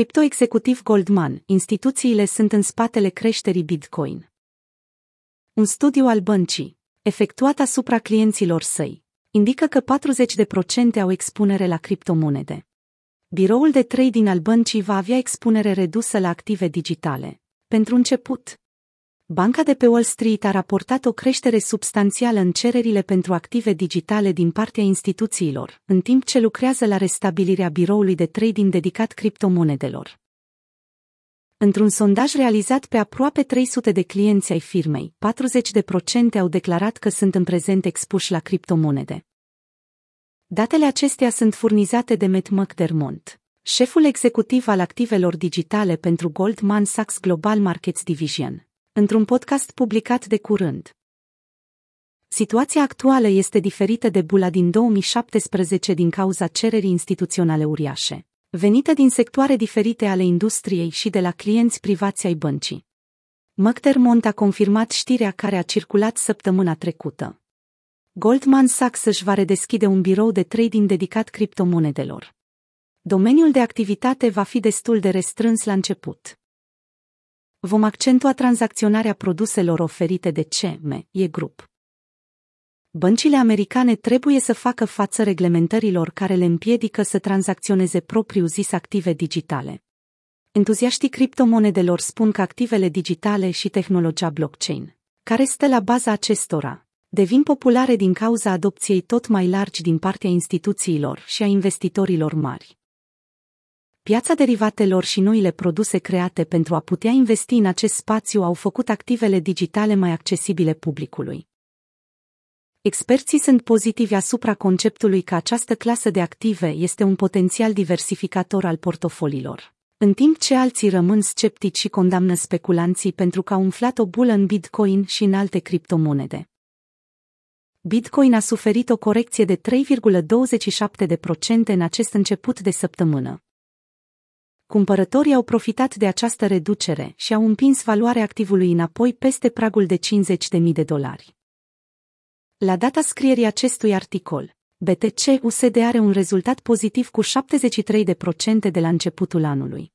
Criptoexecutiv Goldman, instituțiile sunt în spatele creșterii Bitcoin. Un studiu al băncii, efectuat asupra clienților săi, indică că 40% au expunere la criptomonede. Biroul de trading al băncii va avea expunere redusă la active digitale. Pentru început, Banca de pe Wall Street a raportat o creștere substanțială în cererile pentru active digitale din partea instituțiilor, în timp ce lucrează la restabilirea biroului de trading dedicat criptomonedelor. Într-un sondaj realizat pe aproape 300 de clienți ai firmei, 40% au declarat că sunt în prezent expuși la criptomonede. Datele acestea sunt furnizate de Matt McDermott, șeful executiv al activelor digitale pentru Goldman Sachs Global Markets Division, într-un podcast publicat de curând. Situația actuală este diferită de bula din 2017 din cauza cererii instituționale uriașe, venite din sectoare diferite ale industriei și de la clienți privați ai băncii. McDermott a confirmat știrea care a circulat săptămâna trecută. Goldman Sachs își va redeschide un birou de trading dedicat criptomonedelor. Domeniul de activitate va fi destul de restrâns la început. Vom accentua tranzacționarea produselor oferite de CME Group. Băncile americane trebuie să facă față reglementărilor care le împiedică să tranzacționeze propriu-zis active digitale. Entuziaștii criptomonedelor spun că activele digitale și tehnologia blockchain, care stă la baza acestora, devin populare din cauza adopției tot mai largi din partea instituțiilor și a investitorilor mari. Piața derivatelor și noile produse create pentru a putea investi în acest spațiu au făcut activele digitale mai accesibile publicului. Experții sunt pozitivi asupra conceptului că această clasă de active este un potențial diversificator al portofoliilor, în timp ce alții rămân sceptici și condamnă speculanții pentru că au umflat o bulă în Bitcoin și în alte criptomonede. Bitcoin a suferit o corecție de 3,27% în acest început de săptămână. Cumpărătorii au profitat de această reducere și au împins valoarea activului înapoi peste pragul de 50.000 de dolari. La data scrierii acestui articol, BTC USD are un rezultat pozitiv cu 73% de la începutul anului.